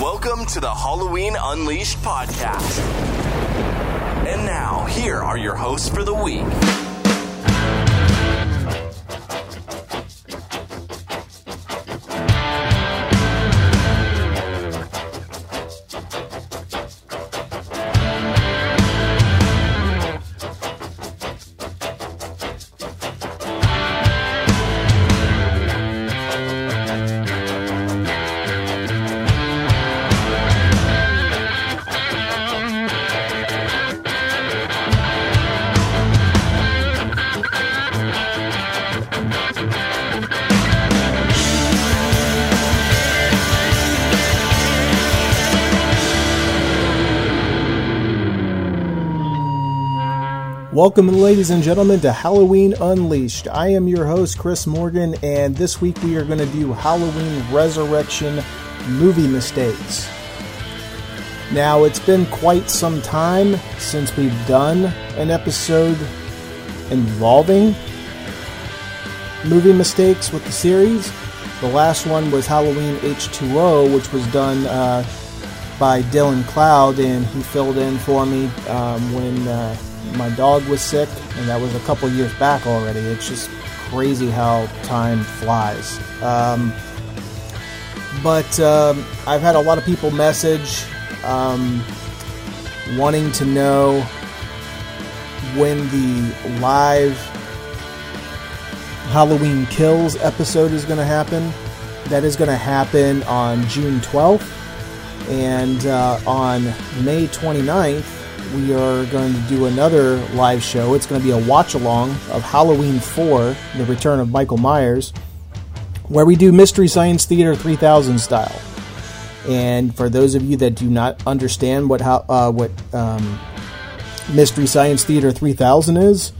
Welcome to the Halloween Unleashed podcast. And now, here are your hosts for the week. Welcome, ladies and gentlemen, to Halloween Unleashed. I am your host, Chris Morgan, and this week we are going to do Halloween Resurrection movie mistakes. Now, it's been quite some time since we've done an episode involving movie mistakes with the series. The last one was Halloween H2O, which was done uh, by Dylan Cloud, and he filled in for me um, when. Uh, my dog was sick, and that was a couple years back already. It's just crazy how time flies. Um, but um, I've had a lot of people message um, wanting to know when the live Halloween Kills episode is going to happen. That is going to happen on June 12th. And uh, on May 29th, we are going to do another live show. It's going to be a watch along of Halloween 4, The Return of Michael Myers, where we do Mystery Science Theater 3000 style. And for those of you that do not understand what how, uh, what um, Mystery Science Theater 3000 is,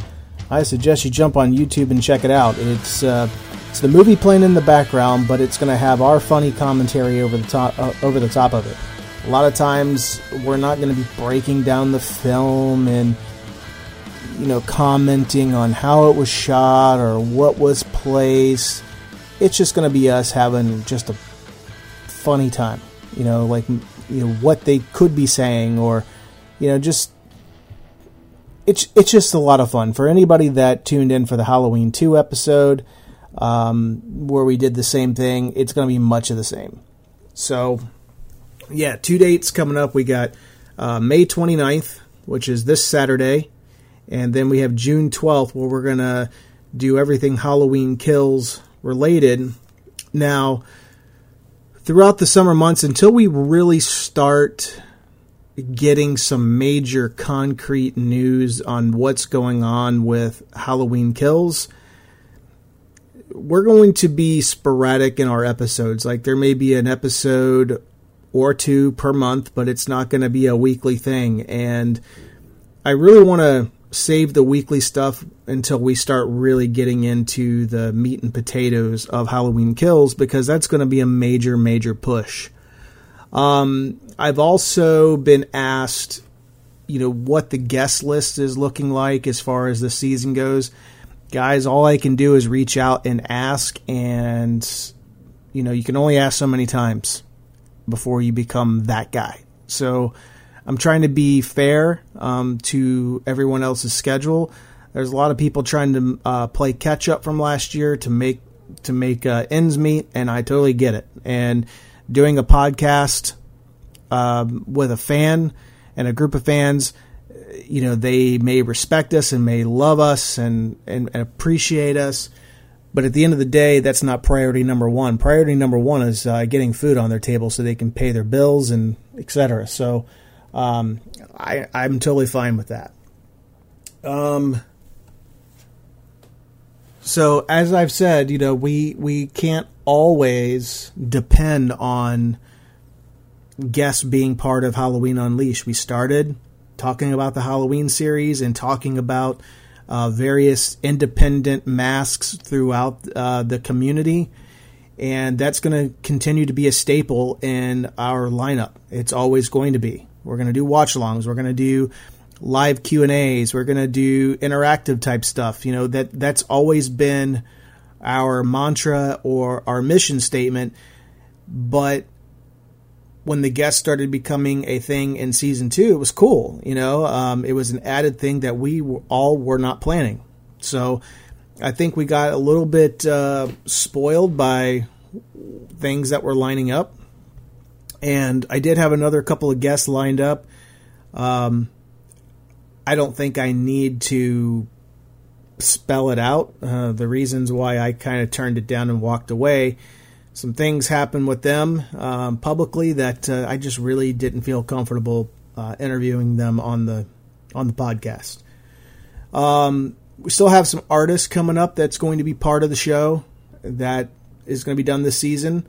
I suggest you jump on YouTube and check it out. It's uh, it's the movie playing in the background, but it's going to have our funny commentary over the top uh, over the top of it. A lot of times we're not going to be breaking down the film and you know commenting on how it was shot or what was placed. It's just going to be us having just a funny time. You know, like you know what they could be saying or you know just it's it's just a lot of fun for anybody that tuned in for the Halloween 2 episode um, where we did the same thing. It's going to be much of the same. So yeah, two dates coming up. We got uh, May 29th, which is this Saturday, and then we have June 12th, where we're going to do everything Halloween Kills related. Now, throughout the summer months, until we really start getting some major concrete news on what's going on with Halloween Kills, we're going to be sporadic in our episodes. Like there may be an episode or two per month, but it's not going to be a weekly thing. And I really want to save the weekly stuff until we start really getting into the meat and potatoes of Halloween Kills because that's going to be a major, major push. Um, I've also been asked, you know, what the guest list is looking like as far as the season goes. Guys, all I can do is reach out and ask, and, you know, you can only ask so many times before you become that guy. So I'm trying to be fair um, to everyone else's schedule. There's a lot of people trying to uh, play catch up from last year to make to make uh, ends meet, and I totally get it. And doing a podcast um, with a fan and a group of fans, you know, they may respect us and may love us and, and, and appreciate us but at the end of the day, that's not priority number one. Priority number one is uh, getting food on their table so they can pay their bills and etc. So um, I, I'm totally fine with that. Um, so as I've said, you know, we we can't always depend on guests being part of Halloween Unleashed. We started talking about the Halloween series and talking about uh, various independent masks throughout uh, the community. And that's going to continue to be a staple in our lineup. It's always going to be. We're going to do watch alongs. We're going to do live Q and A's. We're going to do interactive type stuff. You know that that's always been our mantra or our mission statement. But when the guests started becoming a thing in season two, it was cool. You know, um, it was an added thing that we all were not planning. So I think we got a little bit uh, spoiled by things that were lining up. And I did have another couple of guests lined up. Um, I don't think I need to spell it out. Uh, the reasons why I kind of turned it down and walked away. Some things happened with them um, publicly that uh, I just really didn't feel comfortable uh, interviewing them on the on the podcast. Um, we still have some artists coming up that's going to be part of the show that is going to be done this season.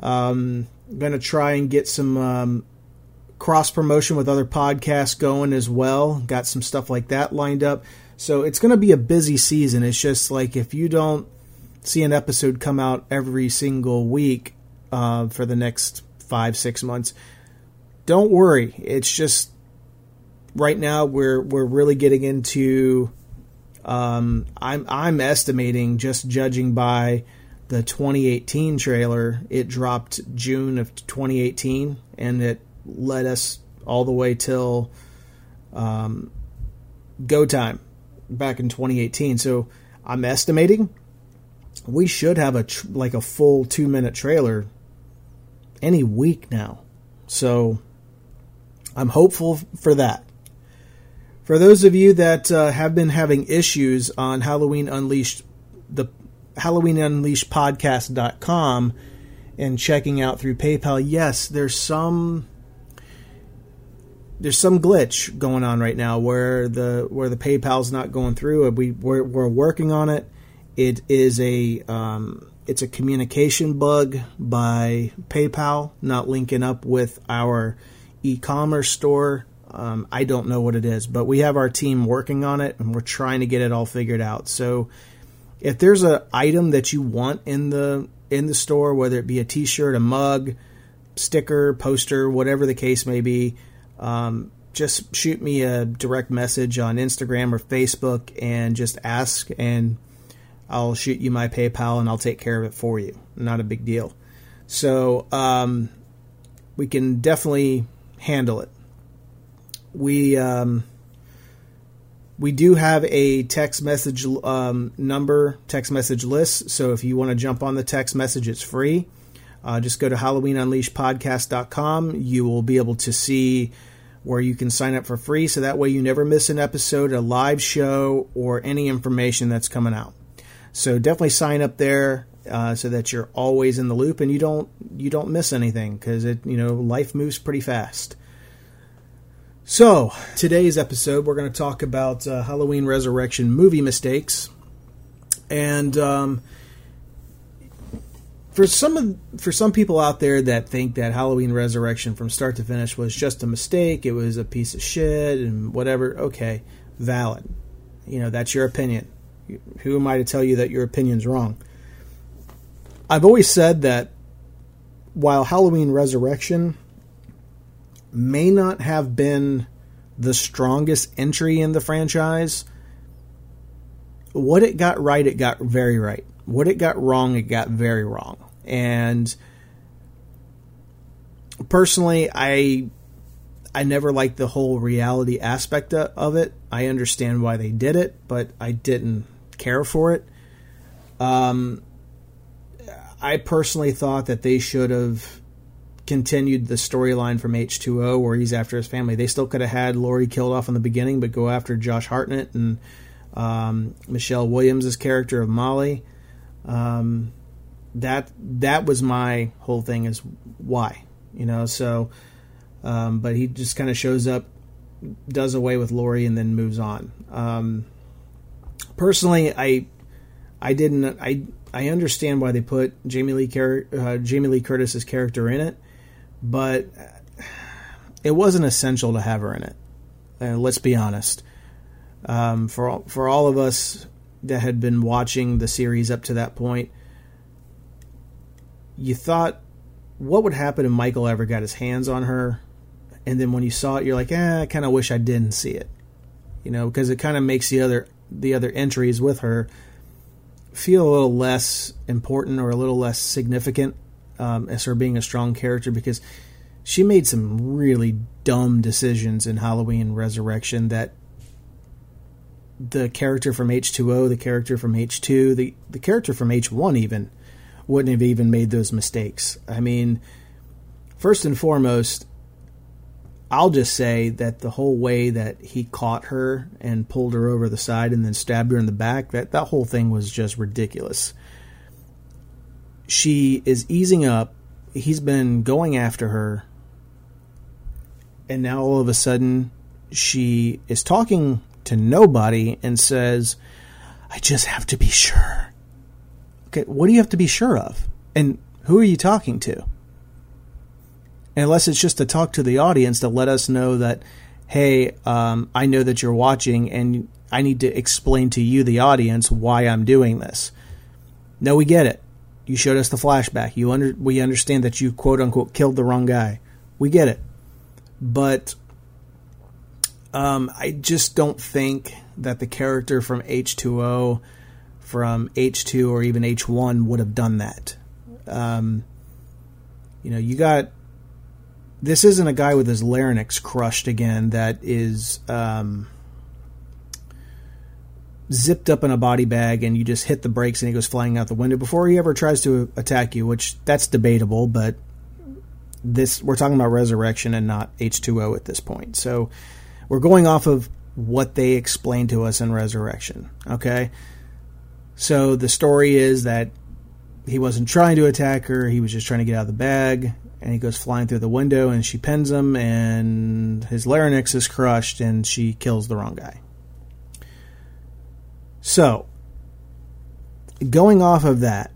Um, I'm going to try and get some um, cross promotion with other podcasts going as well. Got some stuff like that lined up. So it's going to be a busy season. It's just like if you don't see an episode come out every single week uh, for the next five, six months, don't worry. It's just right now we're we're really getting into. Um, I'm I'm estimating just judging by the 2018 trailer. It dropped June of 2018, and it led us all the way till um, go time back in 2018. So I'm estimating we should have a tr- like a full two minute trailer any week now. So I'm hopeful for that. For those of you that uh, have been having issues on Halloween Unleashed, the Halloween Unleashed podcast.com and checking out through PayPal, yes, there's some there's some glitch going on right now where the where the PayPal's not going through. We we're, we're working on it. It is a um, it's a communication bug by PayPal not linking up with our e-commerce store. Um, I don't know what it is, but we have our team working on it and we're trying to get it all figured out. So if there's an item that you want in the in the store, whether it be a T-shirt, a mug, sticker, poster, whatever the case may be, um, just shoot me a direct message on Instagram or Facebook and just ask, and I'll shoot you my PayPal and I'll take care of it for you. Not a big deal. So um, we can definitely handle it. We um, we do have a text message um, number, text message list. So if you want to jump on the text message, it's free. Uh, just go to HalloweenUnleashedPodcast.com. You will be able to see where you can sign up for free so that way you never miss an episode, a live show, or any information that's coming out. So definitely sign up there uh, so that you're always in the loop and you don't you don't miss anything because it you know life moves pretty fast. So today's episode we're going to talk about uh, Halloween Resurrection movie mistakes, and um, for some of, for some people out there that think that Halloween Resurrection from start to finish was just a mistake, it was a piece of shit and whatever, okay, valid. You know, that's your opinion. Who am I to tell you that your opinion's wrong? I've always said that while Halloween Resurrection may not have been the strongest entry in the franchise, what it got right, it got very right. What it got wrong, it got very wrong. And personally, I I never liked the whole reality aspect of it. I understand why they did it, but I didn't care for it. Um, I personally thought that they should have continued the storyline from H2O where he's after his family. They still could have had Laurie killed off in the beginning, but go after Josh Hartnett and um, Michelle Williams' character of Molly. Um, that that was my whole thing is why you know so um, but he just kind of shows up does away with Laurie and then moves on um, personally I I didn't I I understand why they put Jamie Lee Car- uh, Jamie Lee Curtis's character in it but it wasn't essential to have her in it uh, let's be honest. Um, for all, for all of us that had been watching the series up to that point you thought what would happen if Michael ever got his hands on her, and then when you saw it, you're like, eh, I kind of wish I didn't see it, you know, because it kind of makes the other the other entries with her feel a little less important or a little less significant um, as her being a strong character because she made some really dumb decisions in Halloween Resurrection that the character from H2O, the character from H2, the, the character from H1 even wouldn't have even made those mistakes. I mean, first and foremost, I'll just say that the whole way that he caught her and pulled her over the side and then stabbed her in the back, that, that whole thing was just ridiculous. She is easing up. He's been going after her. And now all of a sudden, she is talking to nobody and says, I just have to be sure. Okay, what do you have to be sure of? And who are you talking to? Unless it's just to talk to the audience to let us know that, hey, um, I know that you're watching and I need to explain to you, the audience, why I'm doing this. No, we get it. You showed us the flashback. You under, we understand that you quote unquote killed the wrong guy. We get it. But um, I just don't think that the character from H2O, from H2 or even H1 would have done that. Um, you know, you got this isn't a guy with his larynx crushed again that is um, zipped up in a body bag and you just hit the brakes and he goes flying out the window before he ever tries to attack you, which that's debatable, but this we're talking about resurrection and not H2O at this point. So we're going off of what they explained to us in resurrection, okay? So the story is that he wasn't trying to attack her, he was just trying to get out of the bag and he goes flying through the window and she pins him and his larynx is crushed and she kills the wrong guy. So, going off of that,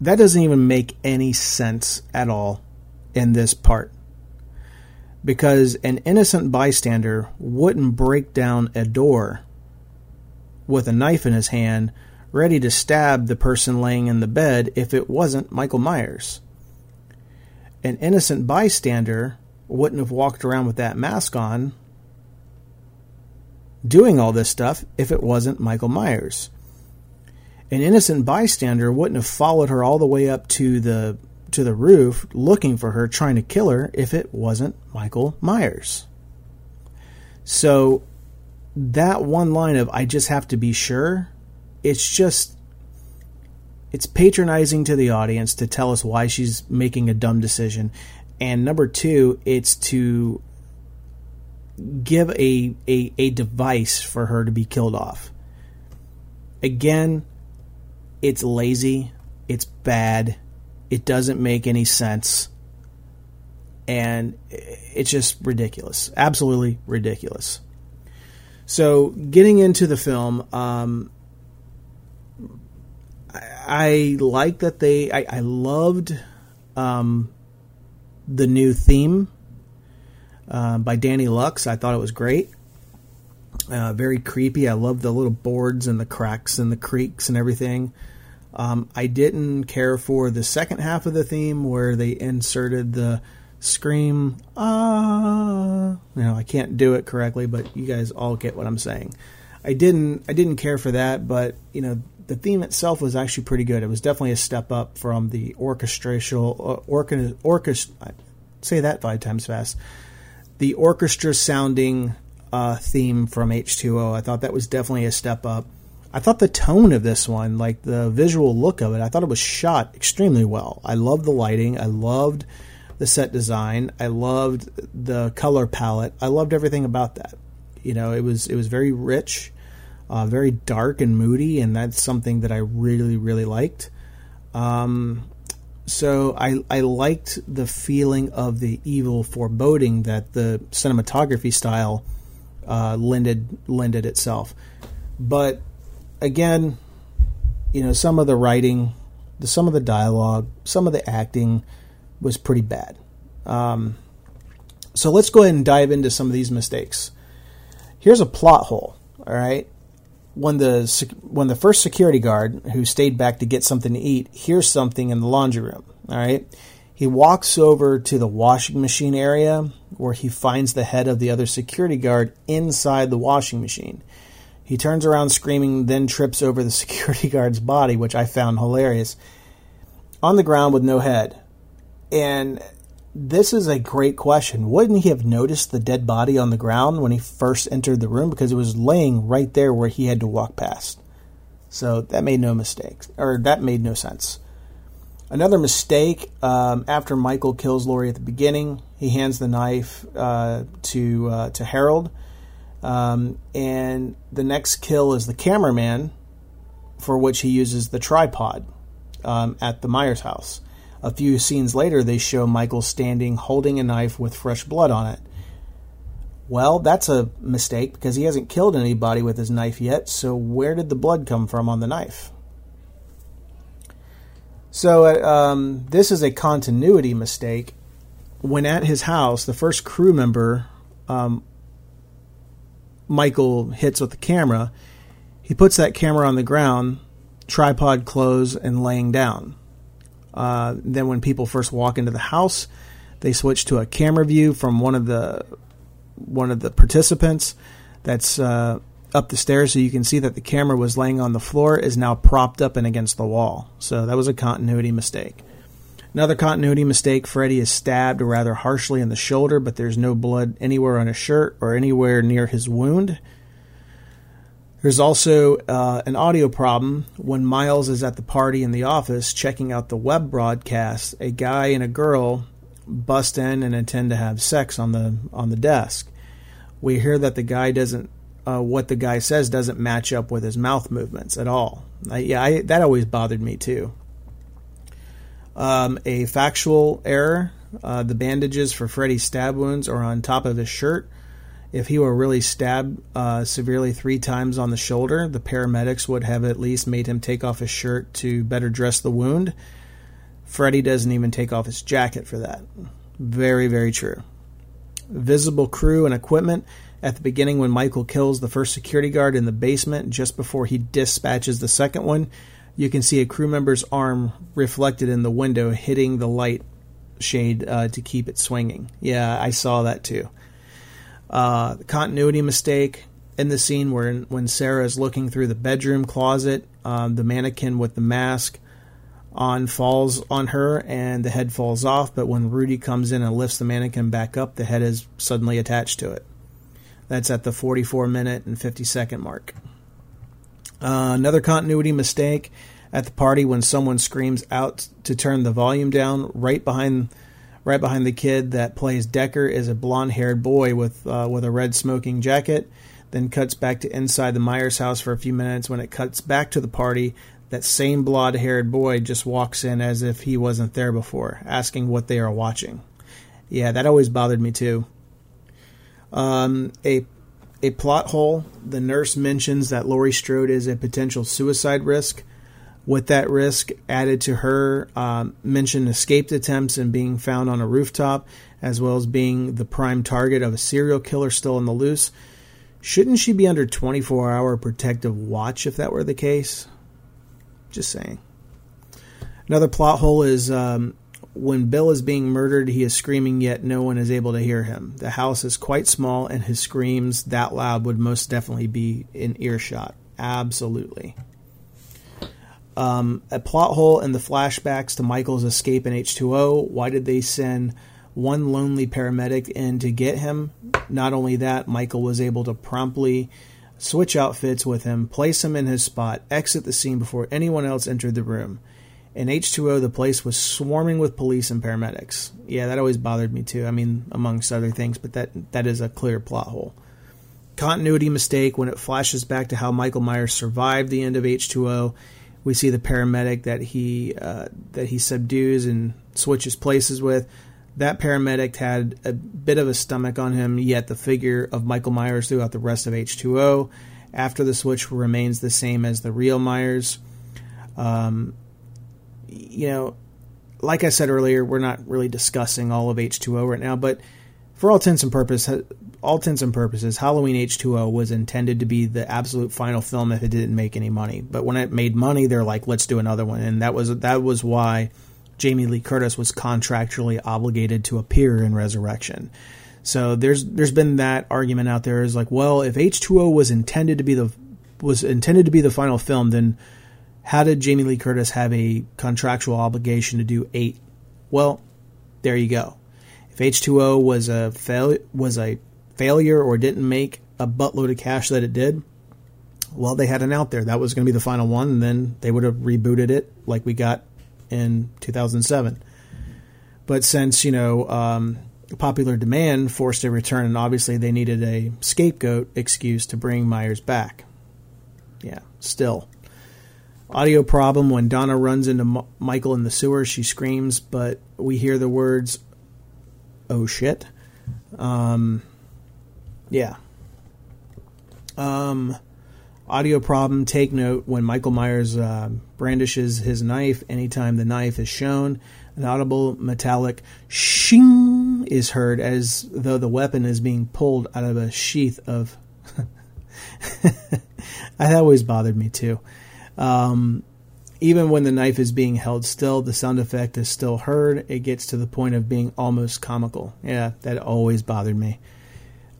that doesn't even make any sense at all in this part. Because an innocent bystander wouldn't break down a door with a knife in his hand ready to stab the person laying in the bed if it wasn't Michael Myers. An innocent bystander wouldn't have walked around with that mask on doing all this stuff if it wasn't Michael Myers. An innocent bystander wouldn't have followed her all the way up to the to the roof looking for her trying to kill her if it wasn't Michael Myers. So that one line of I just have to be sure it's just it's patronizing to the audience to tell us why she's making a dumb decision. And number two, it's to give a, a, a device for her to be killed off. Again, it's lazy, it's bad, it doesn't make any sense, and it's just ridiculous. Absolutely ridiculous. So, getting into the film, um, I like that they. I, I loved um, the new theme uh, by Danny Lux. I thought it was great. Uh, very creepy. I love the little boards and the cracks and the creaks and everything. Um, I didn't care for the second half of the theme where they inserted the scream. Ah, you know, I can't do it correctly, but you guys all get what I'm saying. I didn't. I didn't care for that, but you know, the theme itself was actually pretty good. It was definitely a step up from the orchestral uh, orchestra. Orchestra. Say that five times fast. The orchestra sounding uh, theme from H2O. I thought that was definitely a step up. I thought the tone of this one, like the visual look of it, I thought it was shot extremely well. I loved the lighting. I loved the set design. I loved the color palette. I loved everything about that. You know, it was it was very rich uh, very dark and moody, and that's something that I really, really liked. Um, so I, I liked the feeling of the evil foreboding that the cinematography style uh, lended lended itself. But again, you know, some of the writing, the, some of the dialogue, some of the acting was pretty bad. Um, so let's go ahead and dive into some of these mistakes. Here's a plot hole. All right, when the when the first security guard who stayed back to get something to eat hears something in the laundry room, all right, he walks over to the washing machine area where he finds the head of the other security guard inside the washing machine. He turns around screaming, then trips over the security guard's body, which I found hilarious, on the ground with no head. and this is a great question. Wouldn't he have noticed the dead body on the ground when he first entered the room because it was laying right there where he had to walk past? So that made no mistakes, or that made no sense. Another mistake um, after Michael kills Laurie at the beginning, he hands the knife uh, to uh, to Harold, um, and the next kill is the cameraman, for which he uses the tripod um, at the Myers house. A few scenes later, they show Michael standing holding a knife with fresh blood on it. Well, that's a mistake because he hasn't killed anybody with his knife yet, so where did the blood come from on the knife? So, uh, um, this is a continuity mistake. When at his house, the first crew member, um, Michael hits with the camera, he puts that camera on the ground, tripod closed, and laying down. Uh, then when people first walk into the house, they switch to a camera view from one of the one of the participants that's uh, up the stairs, so you can see that the camera was laying on the floor is now propped up and against the wall. So that was a continuity mistake. Another continuity mistake: Freddy is stabbed rather harshly in the shoulder, but there's no blood anywhere on his shirt or anywhere near his wound. There's also uh, an audio problem when Miles is at the party in the office checking out the web broadcast. A guy and a girl bust in and intend to have sex on the on the desk. We hear that the guy doesn't uh, what the guy says doesn't match up with his mouth movements at all. I, yeah, I, that always bothered me too. Um, a factual error: uh, the bandages for Freddy's stab wounds are on top of his shirt if he were really stabbed uh, severely three times on the shoulder, the paramedics would have at least made him take off his shirt to better dress the wound. Freddy doesn't even take off his jacket for that. Very, very true. Visible crew and equipment. At the beginning, when Michael kills the first security guard in the basement, just before he dispatches the second one, you can see a crew member's arm reflected in the window hitting the light shade uh, to keep it swinging. Yeah, I saw that too. Uh, continuity mistake in the scene where when Sarah is looking through the bedroom closet, um, the mannequin with the mask on falls on her and the head falls off. But when Rudy comes in and lifts the mannequin back up, the head is suddenly attached to it. That's at the 44 minute and 50 second mark. Uh, another continuity mistake at the party when someone screams out to turn the volume down right behind Right behind the kid that plays Deckard is a blonde-haired boy with uh, with a red smoking jacket. Then cuts back to inside the Myers house for a few minutes. When it cuts back to the party, that same blonde-haired boy just walks in as if he wasn't there before, asking what they are watching. Yeah, that always bothered me too. Um, a a plot hole. The nurse mentions that Laurie Strode is a potential suicide risk with that risk added to her um, mentioned escaped attempts and being found on a rooftop, as well as being the prime target of a serial killer still on the loose. Shouldn't she be under 24 hour protective watch if that were the case? Just saying. Another plot hole is um, when Bill is being murdered, he is screaming, yet no one is able to hear him. The house is quite small, and his screams that loud would most definitely be in earshot. Absolutely. Um, a plot hole in the flashbacks to Michael's escape in H2O. Why did they send one lonely paramedic in to get him? Not only that, Michael was able to promptly switch outfits with him, place him in his spot, exit the scene before anyone else entered the room. In H2O, the place was swarming with police and paramedics. Yeah, that always bothered me too. I mean, amongst other things, but that that is a clear plot hole. Continuity mistake when it flashes back to how Michael Myers survived the end of H2O we see the paramedic that he uh, that he subdues and switches places with. That paramedic had a bit of a stomach on him, yet the figure of Michael Myers throughout the rest of H2O after the switch remains the same as the real Myers. Um, you know, like I said earlier, we're not really discussing all of H2O right now, but for all intents and purposes, all intents and purposes, Halloween H2O was intended to be the absolute final film if it didn't make any money. But when it made money, they're like, let's do another one, and that was that was why Jamie Lee Curtis was contractually obligated to appear in Resurrection. So there's there's been that argument out there is like, well, if H2O was intended to be the was intended to be the final film, then how did Jamie Lee Curtis have a contractual obligation to do eight? Well, there you go. If H2O was a fail was a failure or didn't make a buttload of cash that it did, well, they had an out there. That was going to be the final one, and then they would have rebooted it like we got in 2007. But since you know um, popular demand forced a return, and obviously they needed a scapegoat excuse to bring Myers back. Yeah, still. Audio problem when Donna runs into M- Michael in the sewer. She screams, but we hear the words, oh shit. Um, yeah. Um, audio problem. Take note when Michael Myers uh, brandishes his knife. Anytime the knife is shown, an audible metallic shing is heard as though the weapon is being pulled out of a sheath of. that always bothered me too. Um, even when the knife is being held still, the sound effect is still heard. It gets to the point of being almost comical. Yeah, that always bothered me.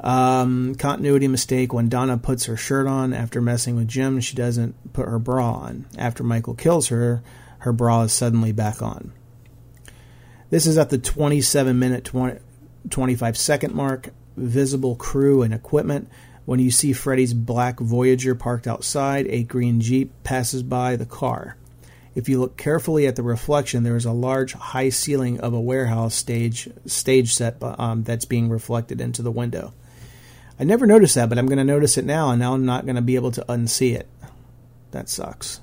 Um, continuity mistake when Donna puts her shirt on after messing with Jim, she doesn't put her bra on. After Michael kills her, her bra is suddenly back on. This is at the 27 minute 20, 25 second mark. Visible crew and equipment. When you see Freddy's black Voyager parked outside, a green Jeep passes by the car. If you look carefully at the reflection, there is a large high ceiling of a warehouse stage stage set um, that's being reflected into the window. I never noticed that, but I'm going to notice it now, and now I'm not going to be able to unsee it. That sucks.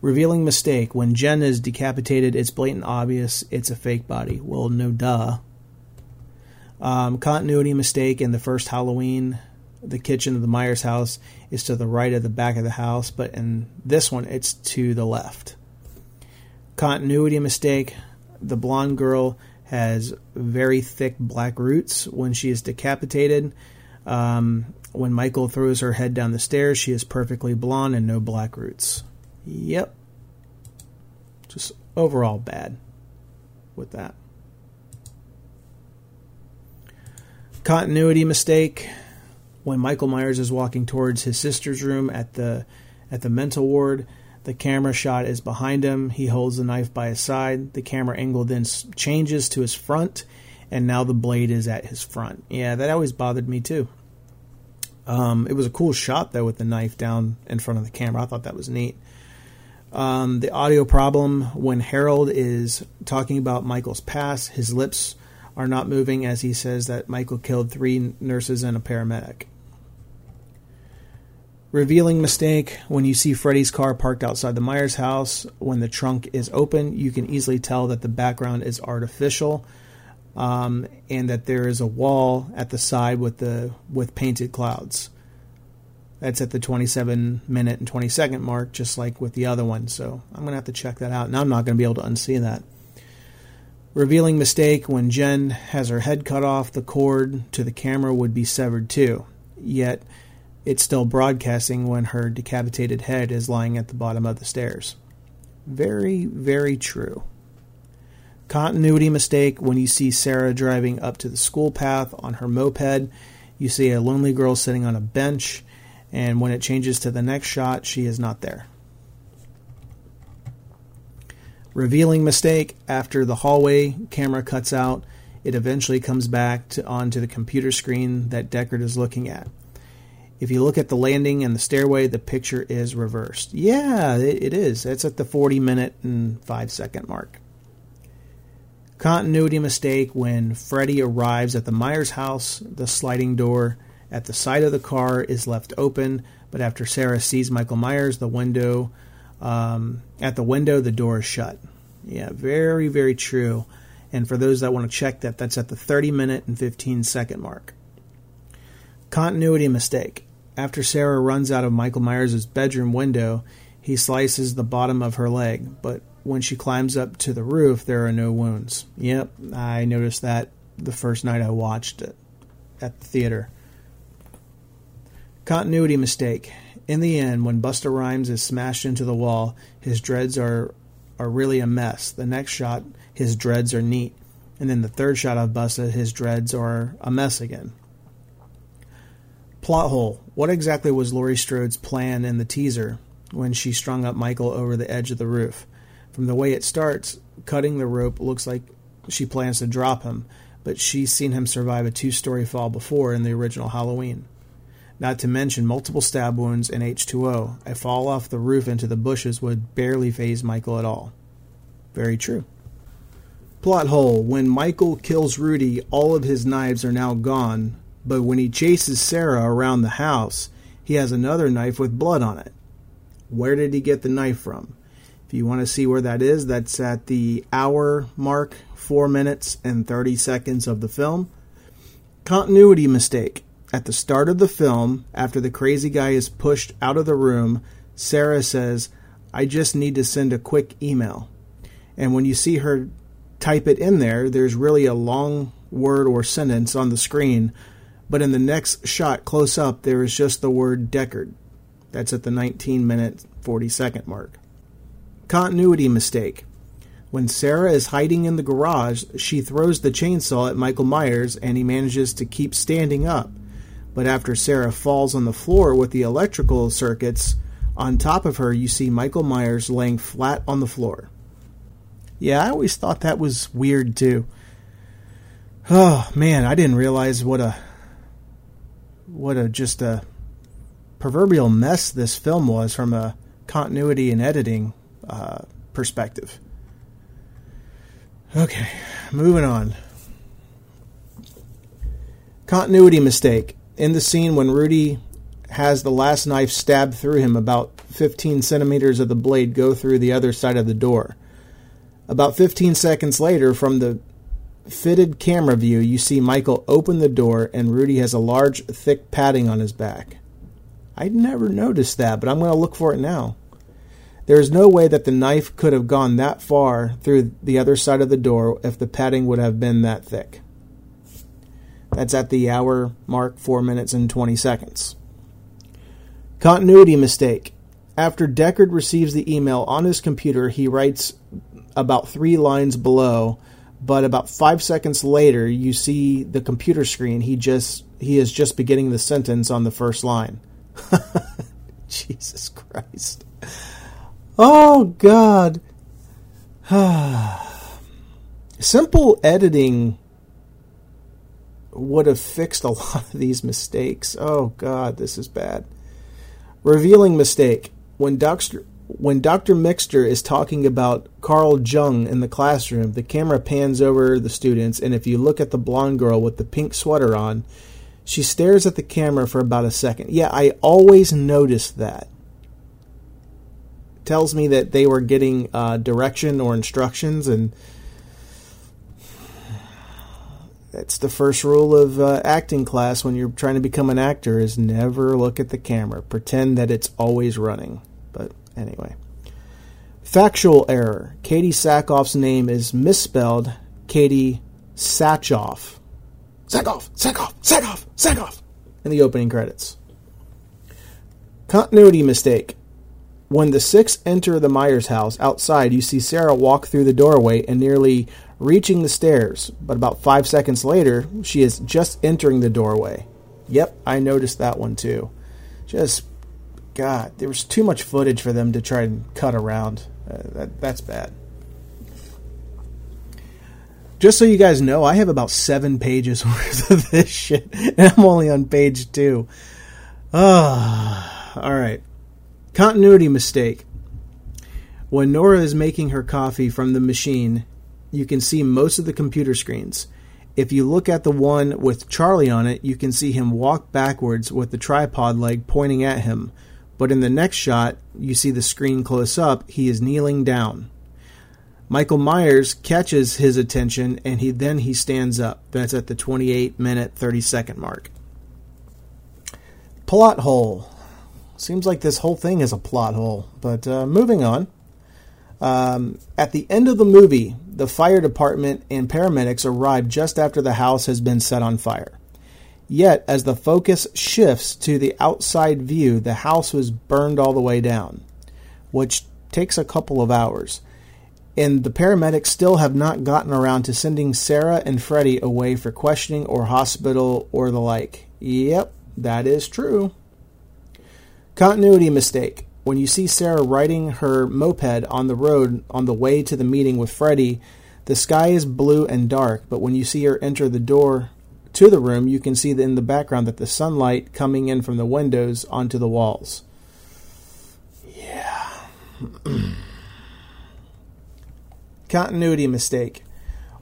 Revealing mistake. When Jen is decapitated, it's blatant obvious it's a fake body. Well, no duh. Um, continuity mistake in the first Halloween. The kitchen of the Myers house is to the right of the back of the house, but in this one, it's to the left. Continuity mistake. The blonde girl has very thick black roots when she is decapitated. Um, when Michael throws her head down the stairs, she is perfectly blonde and no black roots. Yep. Just overall bad with that. Continuity mistake. When Michael Myers is walking towards his sister's room at the at the mental ward, the camera shot is behind him. He holds the knife by his side. The camera angle then changes to his front, and now the blade is at his front. Yeah, that always bothered me too. Um, it was a cool shot though with the knife down in front of the camera. I thought that was neat. Um, the audio problem when Harold is talking about Michael's past, his lips are not moving as he says that Michael killed three nurses and a paramedic. Revealing mistake when you see Freddy's car parked outside the Myers house. When the trunk is open, you can easily tell that the background is artificial, um, and that there is a wall at the side with the with painted clouds. That's at the 27 minute and 20 second mark, just like with the other one. So I'm going to have to check that out. Now I'm not going to be able to unsee that. Revealing mistake when Jen has her head cut off, the cord to the camera would be severed too. Yet it's still broadcasting when her decapitated head is lying at the bottom of the stairs. Very, very true. Continuity mistake when you see Sarah driving up to the school path on her moped. You see a lonely girl sitting on a bench and when it changes to the next shot, she is not there. Revealing mistake after the hallway camera cuts out, it eventually comes back to, onto the computer screen that Deckard is looking at. If you look at the landing and the stairway, the picture is reversed. Yeah, it, it is. It's at the 40 minute and 5 second mark. Continuity mistake when Freddy arrives at the Myers house, the sliding door at the side of the car is left open, but after Sarah sees Michael Myers, the window um, at the window, the door is shut. Yeah, very, very true. And for those that want to check that, that's at the 30 minute and 15 second mark. Continuity mistake. After Sarah runs out of Michael Myers' bedroom window, he slices the bottom of her leg, but when she climbs up to the roof, there are no wounds. Yep, I noticed that the first night I watched it at the theater. Continuity mistake. In the end, when Busta Rhymes is smashed into the wall, his dreads are are really a mess. The next shot, his dreads are neat. And then the third shot of Busta, his dreads are a mess again. Plot hole. What exactly was Laurie Strode's plan in the teaser when she strung up Michael over the edge of the roof? From the way it starts, cutting the rope looks like she plans to drop him, but she's seen him survive a two story fall before in the original Halloween. Not to mention multiple stab wounds and H2O. A fall off the roof into the bushes would barely faze Michael at all. Very true. Plot hole When Michael kills Rudy, all of his knives are now gone, but when he chases Sarah around the house, he has another knife with blood on it. Where did he get the knife from? If you want to see where that is, that's at the hour mark, 4 minutes and 30 seconds of the film. Continuity mistake. At the start of the film, after the crazy guy is pushed out of the room, Sarah says, I just need to send a quick email. And when you see her type it in there, there's really a long word or sentence on the screen, but in the next shot close up, there is just the word Deckard. That's at the 19 minute 40 second mark. Continuity mistake. When Sarah is hiding in the garage, she throws the chainsaw at Michael Myers and he manages to keep standing up. But after Sarah falls on the floor with the electrical circuits on top of her, you see Michael Myers laying flat on the floor. Yeah, I always thought that was weird too. Oh man, I didn't realize what a what a just a proverbial mess this film was from a continuity and editing uh, perspective. Okay, moving on. Continuity mistake. In the scene when Rudy has the last knife stabbed through him, about 15 centimeters of the blade go through the other side of the door. About 15 seconds later, from the fitted camera view, you see Michael open the door and Rudy has a large, thick padding on his back. I'd never noticed that, but I'm going to look for it now. There is no way that the knife could have gone that far through the other side of the door if the padding would have been that thick. That's at the hour mark, 4 minutes and 20 seconds. Continuity mistake. After Deckard receives the email on his computer, he writes about three lines below, but about five seconds later, you see the computer screen. He just he is just beginning the sentence on the first line. Jesus Christ! Oh God! Simple editing would have fixed a lot of these mistakes. Oh God, this is bad. Revealing mistake. When Dr when Dr. Mixter is talking about Carl Jung in the classroom, the camera pans over the students, and if you look at the blonde girl with the pink sweater on, she stares at the camera for about a second. Yeah, I always notice that. Tells me that they were getting uh, direction or instructions, and that's the first rule of uh, acting class when you're trying to become an actor: is never look at the camera. Pretend that it's always running. But Anyway. Factual error. Katie Sackhoff's name is misspelled Katie Sackhoff. Sackhoff, Sackhoff, Sackhoff, Sackhoff in the opening credits. Continuity mistake. When the six enter the Myers house, outside you see Sarah walk through the doorway and nearly reaching the stairs, but about five seconds later, she is just entering the doorway. Yep, I noticed that one too. Just God, there was too much footage for them to try and cut around. Uh, that, that's bad. Just so you guys know, I have about seven pages worth of this shit, and I'm only on page two. Ah, all right. Continuity mistake. When Nora is making her coffee from the machine, you can see most of the computer screens. If you look at the one with Charlie on it, you can see him walk backwards with the tripod leg pointing at him, but in the next shot, you see the screen close up, he is kneeling down. Michael Myers catches his attention and he then he stands up. That's at the 28 minute 30 second mark. Plot hole. Seems like this whole thing is a plot hole. But uh, moving on. Um, at the end of the movie, the fire department and paramedics arrive just after the house has been set on fire. Yet, as the focus shifts to the outside view, the house was burned all the way down, which takes a couple of hours. And the paramedics still have not gotten around to sending Sarah and Freddy away for questioning or hospital or the like. Yep, that is true. Continuity mistake. When you see Sarah riding her moped on the road on the way to the meeting with Freddy, The sky is blue and dark, but when you see her enter the door to the room, you can see in the background that the sunlight coming in from the windows onto the walls. Yeah. Continuity mistake.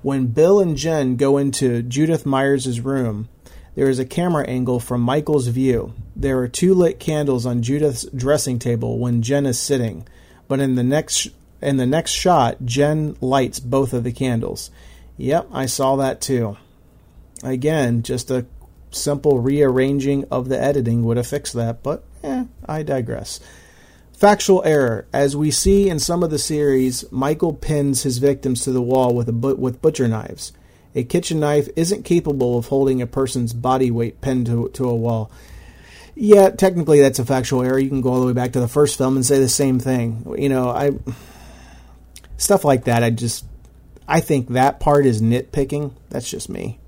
When Bill and Jen go into Judith Myers' room, there is a camera angle from Michael's view. There are two lit candles on Judith's dressing table when Jen is sitting, but in the next in the next shot, Jen lights both of the candles. Yep, I saw that too. Again, just a simple rearranging of the editing would have fixed that, but eh, I digress. Factual error. As we see in some of the series, Michael pins his victims to the wall with, a but- with butcher knives. A kitchen knife isn't capable of holding a person's body weight pinned to, to a wall. Yeah, technically that's a factual error. You can go all the way back to the first film and say the same thing. You know, I stuff like that. I just I think that part is nitpicking. That's just me.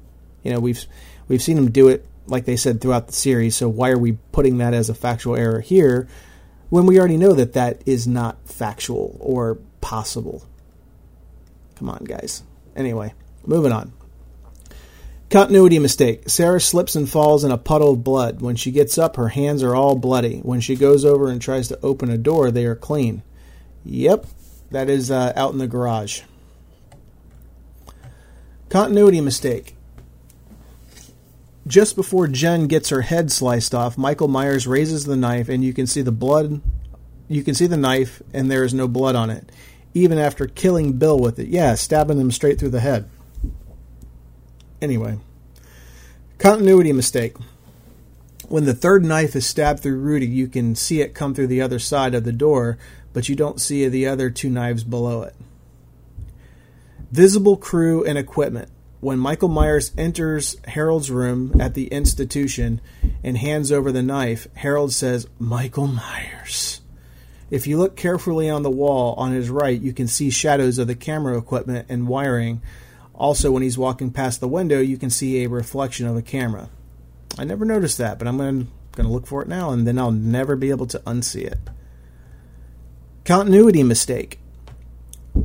You know, we've we've seen them do it like they said throughout the series. So why are we putting that as a factual error here when we already know that that is not factual or possible? Come on, guys. Anyway, moving on. Continuity mistake. Sarah slips and falls in a puddle of blood. When she gets up, her hands are all bloody. When she goes over and tries to open a door, they are clean. Yep, that is uh, out in the garage. Continuity mistake. Just before Jen gets her head sliced off, Michael Myers raises the knife, and you can see the blood. You can see the knife, and there is no blood on it, even after killing Bill with it. Yeah, stabbing him straight through the head. Anyway, continuity mistake. When the third knife is stabbed through Rudy, you can see it come through the other side of the door, but you don't see the other two knives below it. Visible crew and equipment. When Michael Myers enters Harold's room at the institution and hands over the knife, Harold says, Michael Myers. If you look carefully on the wall on his right, you can see shadows of the camera equipment and wiring. Also, when he's walking past the window, you can see a reflection of a camera. I never noticed that, but I'm going to look for it now, and then I'll never be able to unsee it. Continuity mistake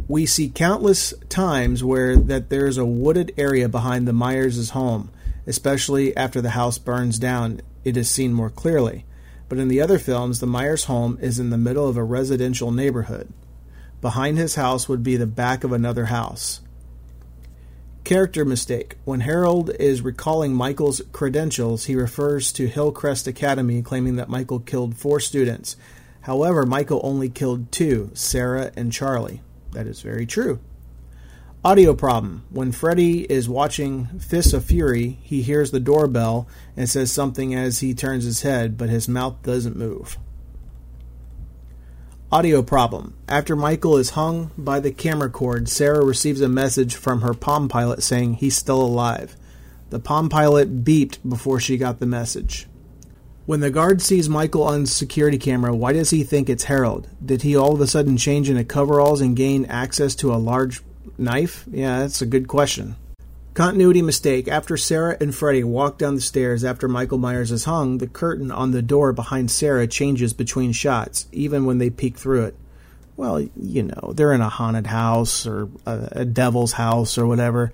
we see countless times where that there's a wooded area behind the Myers' home, especially after the house burns down. It is seen more clearly. But in the other films, the Myers home is in the middle of a residential neighborhood. Behind his house would be the back of another house. Character mistake. When Harold is recalling Michael's credentials, he refers to Hillcrest Academy, claiming that Michael killed four students. However, Michael only killed two Sarah and Charlie. That is very true. Audio problem. When Freddy is watching Fists of Fury, he hears the doorbell and says something as he turns his head, but his mouth doesn't move. Audio problem. After Michael is hung by the camera cord, Sarah receives a message from her Palm Pilot saying he's still alive. The Palm Pilot beeped before she got the message. When the guard sees Michael on security camera, why does he think it's Harold? Did he all of a sudden change into coveralls and gain access to a large knife? Yeah, that's a good question. Continuity mistake. After Sarah and Freddy walk down the stairs after Michael Myers is hung, the curtain on the door behind Sarah changes between shots, even when they peek through it. Well, you know, they're in a haunted house or a, a devil's house or whatever.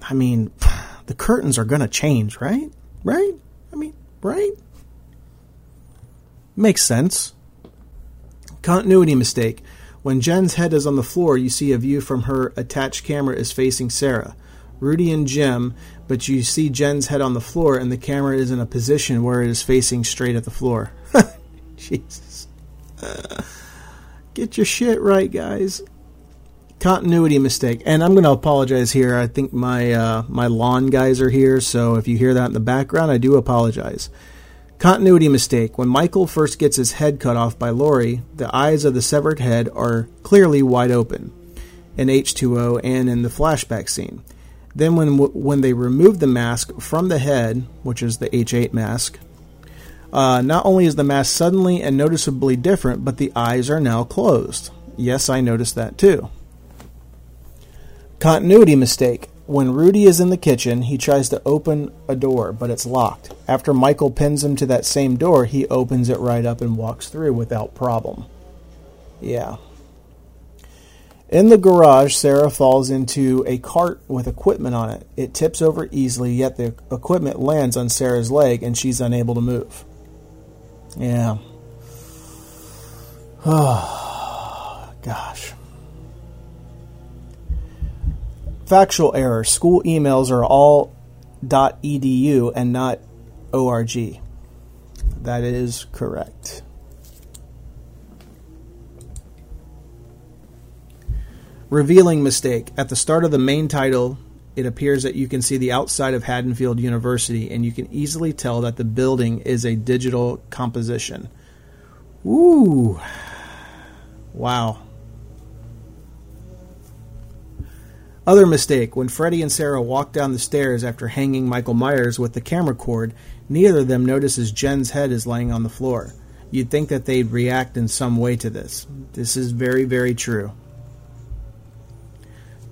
I mean, the curtains are going to change, right? Right? I mean, right? Makes sense. Continuity mistake. When Jen's head is on the floor, you see a view from her attached camera is facing Sarah, Rudy, and Jim, but you see Jen's head on the floor and the camera is in a position where it is facing straight at the floor. Jesus. get your shit right, guys. Continuity mistake, and I'm going to apologize here. I think my uh, my lawn guys are here, so if you hear that in the background, I do apologize. Continuity mistake. When Michael first gets his head cut off by Laurie, the eyes of the severed head are clearly wide open in H2O and in the flashback scene. Then, when, when they remove the mask from the head, which is the H8 mask, uh, not only is the mask suddenly and noticeably different, but the eyes are now closed. Yes, I noticed that too. Continuity mistake. When Rudy is in the kitchen, he tries to open a door, but it's locked. After Michael pins him to that same door, he opens it right up and walks through without problem. Yeah. In the garage, Sarah falls into a cart with equipment on it. It tips over easily, yet the equipment lands on Sarah's leg and she's unable to move. Yeah. Oh, gosh. Factual error. School emails are all .edu and not .org. That is correct. Revealing mistake. At the start of the main title, it appears that you can see the outside of Haddonfield University, and you can easily tell that the building is a digital composition. Ooh. Wow. Other mistake. When Freddy and Sarah walk down the stairs after hanging Michael Myers with the camera cord, neither of them notices Jen's head is laying on the floor. You'd think that they'd react in some way to this. This is very, very true.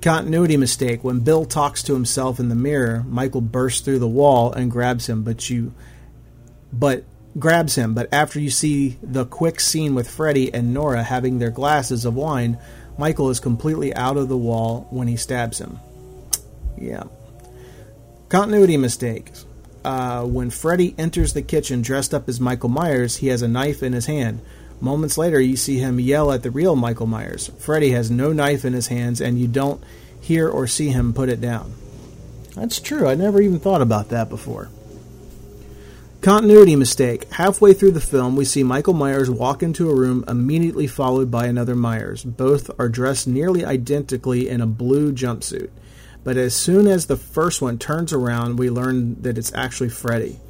Continuity mistake. When Bill talks to himself in the mirror, Michael bursts through the wall and grabs him, but you but grabs him, but after you see the quick scene with Freddy and Nora having their glasses of wine, Michael is completely out of the wall when he stabs him. Yeah. Continuity mistakes. Uh, when Freddy enters the kitchen dressed up as Michael Myers, he has a knife in his hand. Moments later, you see him yell at the real Michael Myers. Freddy has no knife in his hands, and you don't hear or see him put it down. That's true. I never even thought about that before. Continuity mistake. Halfway through the film, we see Michael Myers walk into a room, immediately followed by another Myers. Both are dressed nearly identically in a blue jumpsuit. But as soon as the first one turns around, we learn that it's actually Freddy.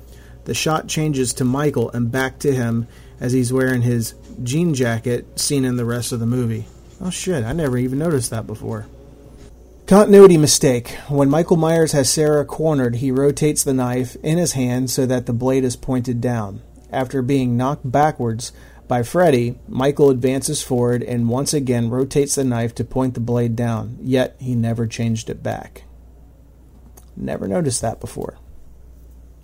The shot changes to Michael and back to him as he's wearing his jean jacket seen in the rest of the movie. Oh shit, I never even noticed that before. Continuity mistake. When Michael Myers has Sarah cornered, he rotates the knife in his hand so that the blade is pointed down. After being knocked backwards by Freddy, Michael advances forward and once again rotates the knife to point the blade down, yet he never changed it back. Never noticed that before.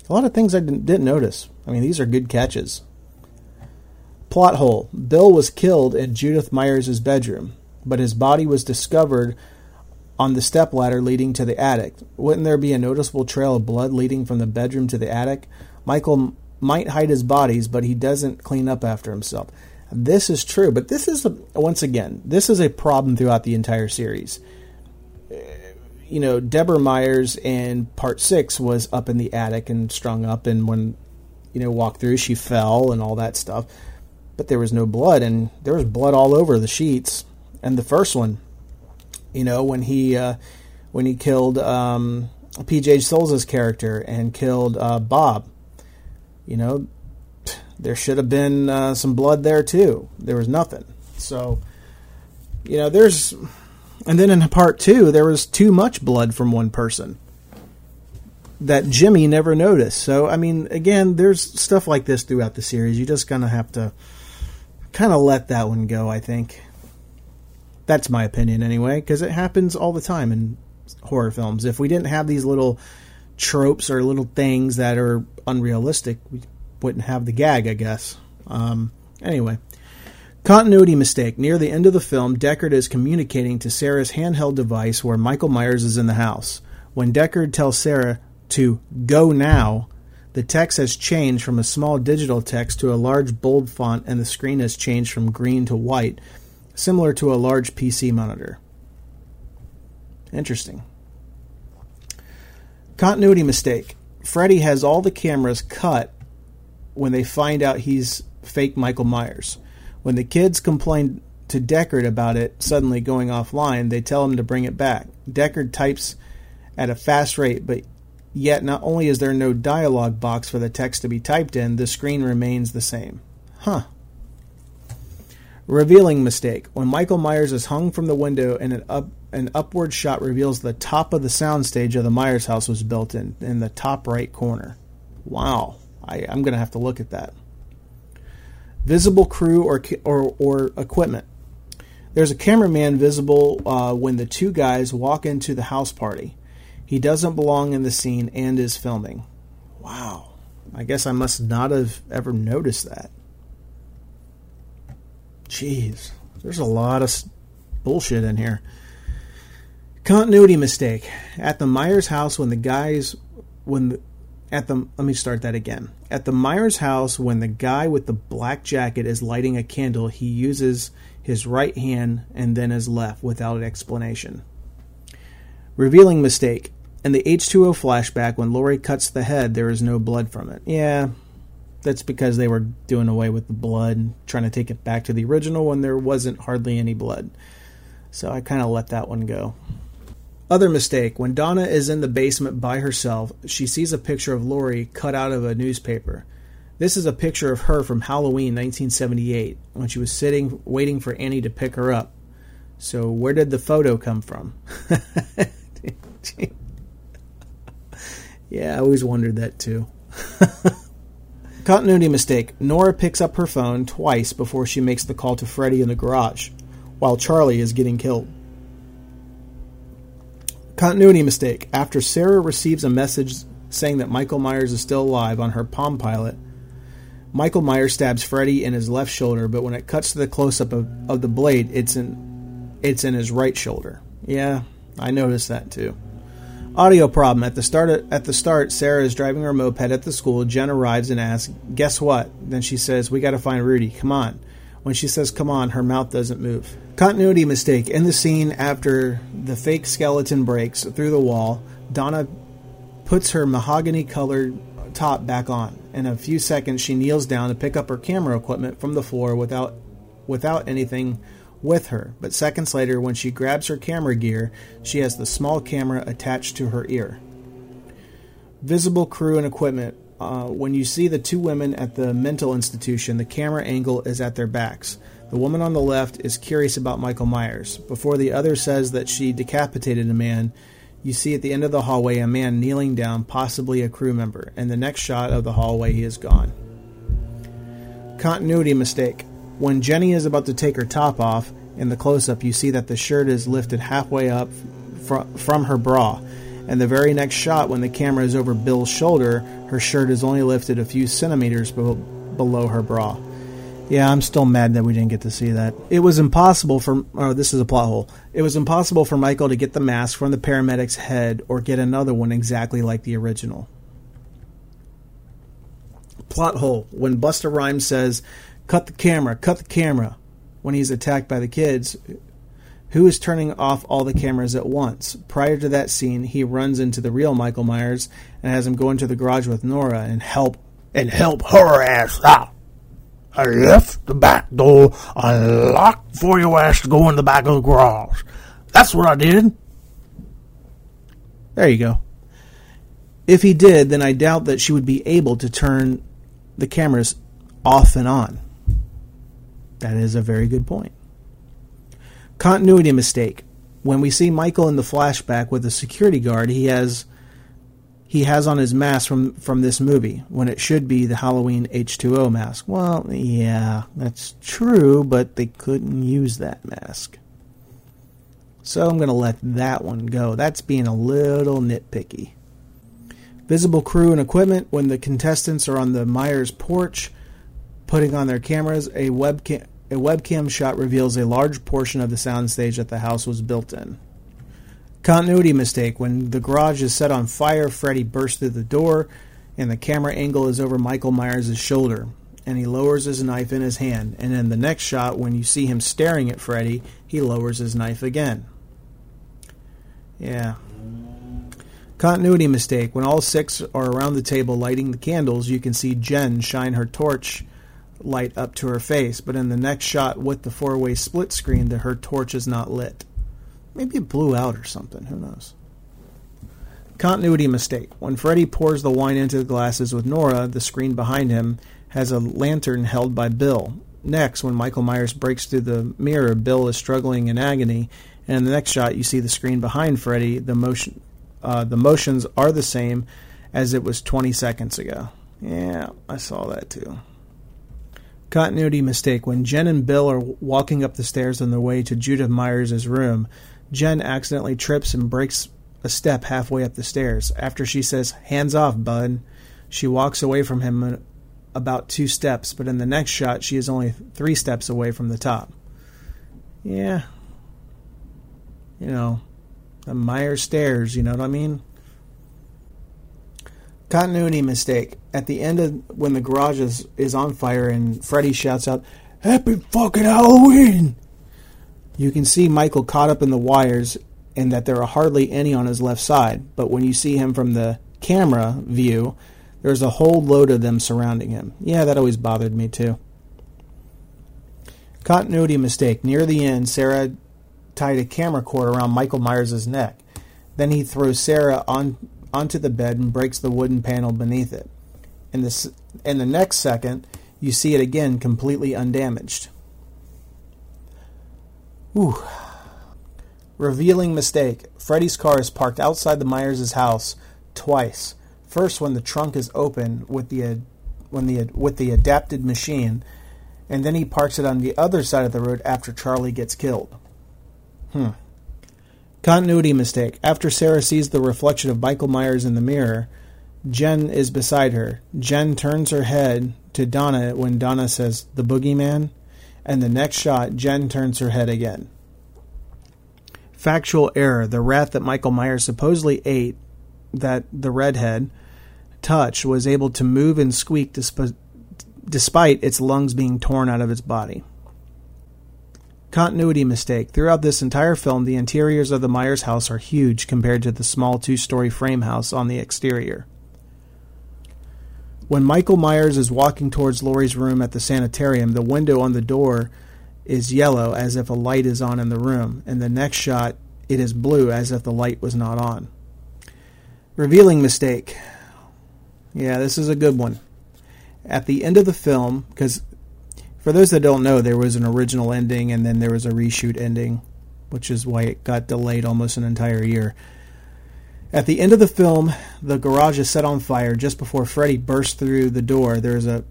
A lot of things I didn't, didn't notice. I mean, these are good catches. Plot hole Bill was killed in Judith Myers' bedroom, but his body was discovered on the stepladder leading to the attic. Wouldn't there be a noticeable trail of blood leading from the bedroom to the attic? Michael might hide his bodies, but he doesn't clean up after himself. This is true, but this is, a, once again, this is a problem throughout the entire series. Eh, you know, Deborah Myers in part six was up in the attic and strung up, and when, you know, walked through, she fell and all that stuff but there was no blood, and there was blood all over the sheets. And the first one, you know, when he uh, when he killed um, P.J. Soles' character and killed uh, Bob, you know, there should have been uh, some blood there too. There was nothing. So, you know, there's, and then in part two, there was too much blood from one person that Jimmy never noticed. So, I mean, again, there's stuff like this throughout the series. You just of have to kind of let that one go, I think. That's my opinion anyway, because it happens all the time in horror films. If we didn't have these little tropes or little things that are unrealistic, we wouldn't have the gag, I guess. Um, anyway. Continuity mistake. Near the end of the film, Deckard is communicating to Sarah's handheld device where Michael Myers is in the house. When Deckard tells Sarah to go now, the text has changed from a small digital text to a large bold font, and the screen has changed from green to white, similar to a large PC monitor. Interesting. Continuity mistake. Freddy has all the cameras cut when they find out he's fake Michael Myers. When the kids complain to Deckard about it suddenly going offline, they tell him to bring it back. Deckard types at a fast rate, but Yet, not only is there no dialog box for the text to be typed in, the screen remains the same. Huh. Revealing mistake. When Michael Myers is hung from the window and an, up, an upward shot reveals the top of the soundstage of the Myers house was built in, in the top right corner. Wow. I, I'm going to have to look at that. Visible crew or, or, or equipment. There's a cameraman visible uh, when the two guys walk into the house party. He doesn't belong in the scene and is filming. Wow. I guess I must not have ever noticed that. Jeez. There's a lot of bullshit in here. Continuity mistake. At the Myers house when the guys when the, at the let me start that again. At the Myers house when the guy with the black jacket is lighting a candle, he uses his right hand and then his left without explanation. Revealing mistake. In the H2O flashback, when Laurie cuts the head, there is no blood from it. Yeah, that's because they were doing away with the blood, trying to take it back to the original when there wasn't hardly any blood. So I kind of let that one go. Other mistake when Donna is in the basement by herself, she sees a picture of Laurie cut out of a newspaper. This is a picture of her from Halloween 1978 when she was sitting waiting for Annie to pick her up. So, where did the photo come from? yeah, I always wondered that too. Continuity mistake. Nora picks up her phone twice before she makes the call to Freddy in the garage, while Charlie is getting killed. Continuity mistake. After Sarah receives a message saying that Michael Myers is still alive on her Palm Pilot, Michael Myers stabs Freddy in his left shoulder, but when it cuts to the close up of, of the blade, it's in it's in his right shoulder. Yeah, I noticed that too. Audio problem at the start. At the start, Sarah is driving her moped at the school. Jen arrives and asks, "Guess what?" Then she says, "We got to find Rudy. Come on." When she says "Come on," her mouth doesn't move. Continuity mistake in the scene after the fake skeleton breaks through the wall. Donna puts her mahogany-colored top back on. In a few seconds, she kneels down to pick up her camera equipment from the floor without without anything with her, but seconds later, when she grabs her camera gear, she has the small camera attached to her ear. Visible crew and equipment. Uh, when you see the two women at the mental institution, the camera angle is at their backs. The woman on the left is curious about Michael Myers. Before the other says that she decapitated a man, you see at the end of the hallway a man kneeling down, possibly a crew member. And the next shot of the hallway, he is gone. Continuity mistake. When Jenny is about to take her top off, in the close up, you see that the shirt is lifted halfway up fr- from her bra. And the very next shot, when the camera is over Bill's shoulder, her shirt is only lifted a few centimeters be- below her bra. Yeah, I'm still mad that we didn't get to see that. It was impossible for. Oh, this is a plot hole. It was impossible for Michael to get the mask from the paramedic's head or get another one exactly like the original. Plot hole. When Busta Rhymes says, cut the camera, cut the camera, when he's attacked by the kids, who is turning off all the cameras at once? Prior to that scene, he runs into the real Michael Myers and has him go into the garage with Nora and help and help her ass out. I left the back door unlocked for your ass to go in the back of the garage. That's what I did. There you go. If he did, then I doubt that she would be able to turn the cameras off and on. That is a very good point. Continuity mistake. When we see Michael in the flashback with the security guard, he has he has on his mask from from this movie when it should be the Halloween H2O mask. Well, yeah, that's true, but they couldn't use that mask. So I'm going to let that one go. That's being a little nitpicky. Visible crew and equipment when the contestants are on the Myers porch putting on their cameras, a webcam a webcam shot reveals a large portion of the soundstage that the house was built in. Continuity mistake. When the garage is set on fire, Freddy bursts through the door, and the camera angle is over Michael Myers' shoulder, and he lowers his knife in his hand. And in the next shot, when you see him staring at Freddy, he lowers his knife again. Yeah. Continuity mistake. When all six are around the table lighting the candles, you can see Jen shine her torch light up to her face, but in the next shot with the four way split screen, that her torch is not lit. Maybe it blew out or something. Who knows? Continuity mistake. When Freddy pours the wine into the glasses with Nora, the screen behind him has a lantern held by Bill. Next, when Michael Myers breaks through the mirror, Bill is struggling in agony, and in the next shot, you see the screen behind Freddy. The motion, uh, the motions are the same as it was 20 seconds ago. Yeah, I saw that too. Continuity mistake. When Jen and Bill are walking up the stairs on their way to Judith Myers' room, Jen accidentally trips and breaks a step halfway up the stairs. After she says, Hands off, bud, she walks away from him about two steps, but in the next shot, she is only three steps away from the top. Yeah, you know, the Myers stairs, you know what I mean? Continuity mistake. At the end of when the garage is, is on fire and Freddy shouts out, Happy fucking Halloween! You can see Michael caught up in the wires and that there are hardly any on his left side, but when you see him from the camera view, there's a whole load of them surrounding him. Yeah, that always bothered me too. Continuity mistake. Near the end, Sarah tied a camera cord around Michael Myers' neck. Then he throws Sarah on onto the bed and breaks the wooden panel beneath it. In the, in the next second, you see it again completely undamaged. Whew. Revealing mistake. Freddy's car is parked outside the Myers' house twice. First, when the trunk is open with the when the with the adapted machine, and then he parks it on the other side of the road after Charlie gets killed. Hmm. Continuity mistake. After Sarah sees the reflection of Michael Myers in the mirror, Jen is beside her. Jen turns her head to Donna when Donna says, The boogeyman? And the next shot, Jen turns her head again. Factual error. The rat that Michael Myers supposedly ate, that the redhead touched, was able to move and squeak disp- despite its lungs being torn out of its body. Continuity mistake. Throughout this entire film, the interiors of the Myers house are huge compared to the small two story frame house on the exterior. When Michael Myers is walking towards Laurie's room at the sanitarium, the window on the door is yellow as if a light is on in the room, and the next shot, it is blue as if the light was not on. Revealing mistake. Yeah, this is a good one. At the end of the film, because for those that don't know, there was an original ending and then there was a reshoot ending, which is why it got delayed almost an entire year. At the end of the film, the garage is set on fire just before Freddy bursts through the door. There's a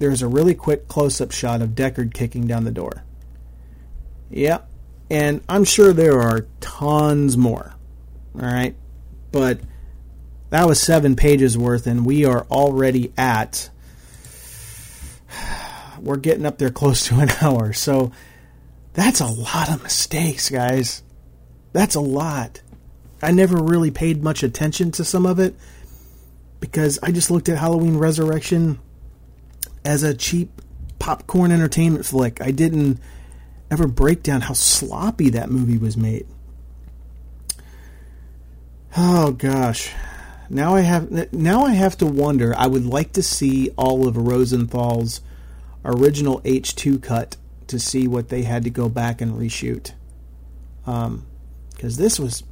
there's a really quick close-up shot of Deckard kicking down the door. Yeah, and I'm sure there are tons more. All right, but that was seven pages worth, and we are already at we're getting up there close to an hour. So that's a lot of mistakes, guys. That's a lot. I never really paid much attention to some of it because I just looked at Halloween Resurrection as a cheap popcorn entertainment flick. I didn't ever break down how sloppy that movie was made. Oh gosh. Now I have now I have to wonder. I would like to see all of Rosenthal's original H2 cut to see what they had to go back and reshoot. Because um, this was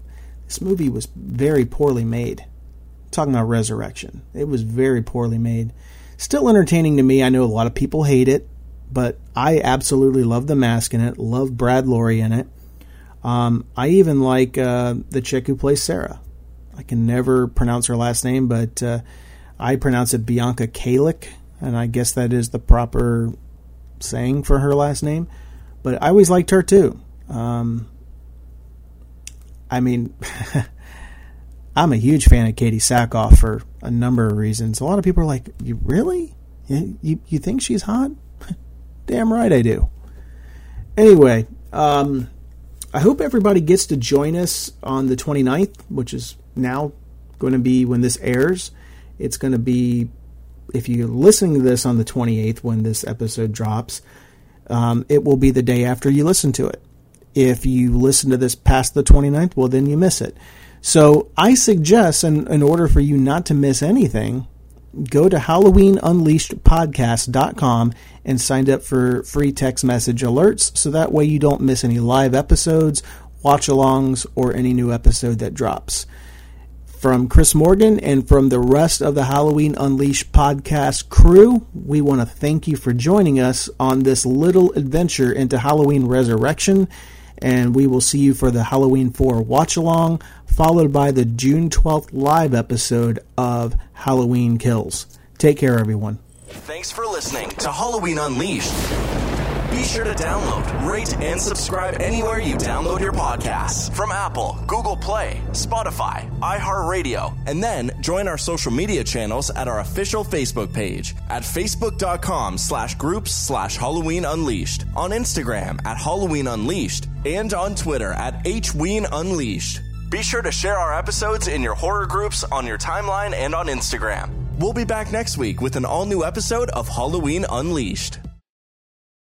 this movie was very poorly made. I'm talking about Resurrection, it was very poorly made. Still entertaining to me. I know a lot of people hate it, but I absolutely love the mask in it. Love Brad Loree in it. Um, I even like uh, the chick who plays Sarah. I can never pronounce her last name, but uh, I pronounce it Bianca Kajlich and I guess that is the proper saying for her last name. But I always liked her too. Um, I mean, I'm a huge fan of Katee Sackhoff for a number of reasons. A lot of people are like, "You really? You you, think she's hot?" Damn right I do. Anyway, um, I hope everybody gets to join us on the 29th, which is now going to be when this airs. It's going to be if you're listening to this on the 28th when this episode drops, um, it will be the day after you listen to it. If you listen to this past the 29th, well, then you miss it. So I suggest, in, in order for you not to miss anything, go to HalloweenUnleashedPodcast.com and sign up for free text message alerts so that way you don't miss any live episodes, watch alongs, or any new episode that drops. From Chris Morgan and from the rest of the Halloween Unleashed podcast crew, we want to thank you for joining us on this little adventure into Halloween Resurrection. And we will see you for the Halloween 4 watch along, followed by the June 12th live episode of Halloween Kills. Take care, everyone. Thanks for listening to Halloween Unleashed. Be sure to download, rate, and subscribe anywhere you download your podcasts from Apple, Google Play, Spotify, iHeartRadio, and then join our social media channels at our official Facebook page at facebook.com slash groups slash Halloween Unleashed, on Instagram at Halloween Unleashed, and on Twitter at HWeen Unleashed. Be sure to share our episodes in your horror groups on your timeline and on Instagram. We'll be back next week with an all new episode of Halloween Unleashed.